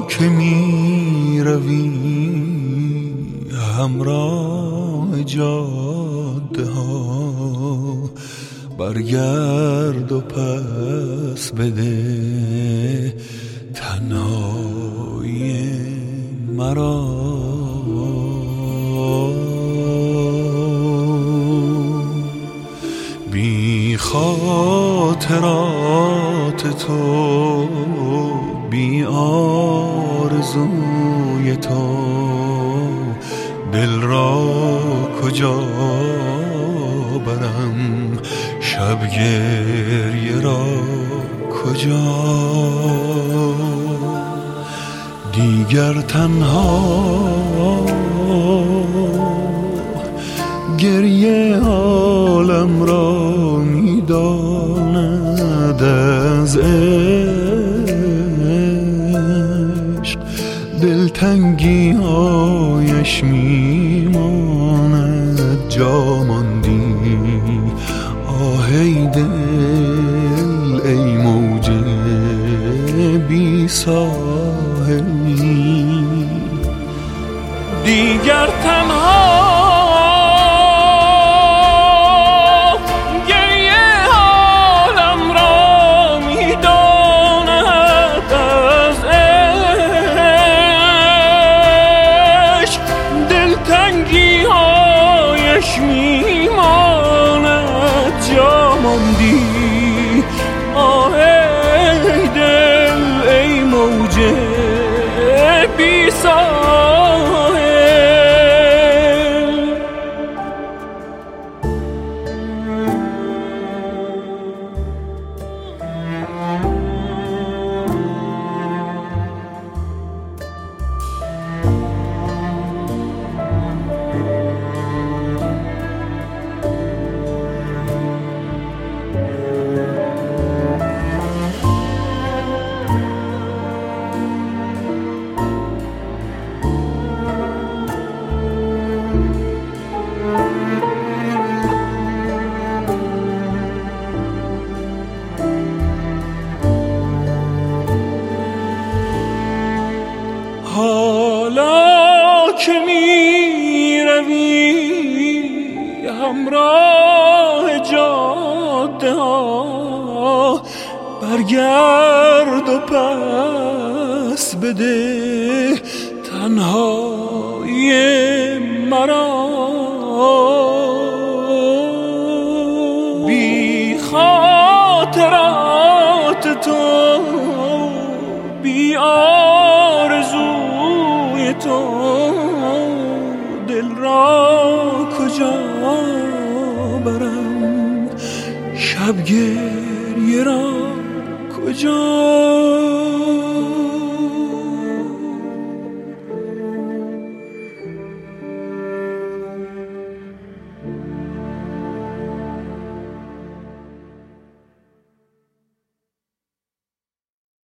که می روی همراه جاده ها برگرد و پس بده تنهای مرا. بی خاطرات تو بی آن آرزوی تو دل را کجا برم؟ شب گریه را کجا؟ دیگر تنها گریه عالم را می‌داند از دلتنگی هایش میماند جا ماندی آهی دل ای موج بی ساحلی. دیگر تنها هایش میماند جا ماندی آه ای دل ای موج حالا که می روی همراه جاده ها برگرد و پس بده تنهایی مرا. بی خاطرات تو بی آرزوی شب گریه را کجا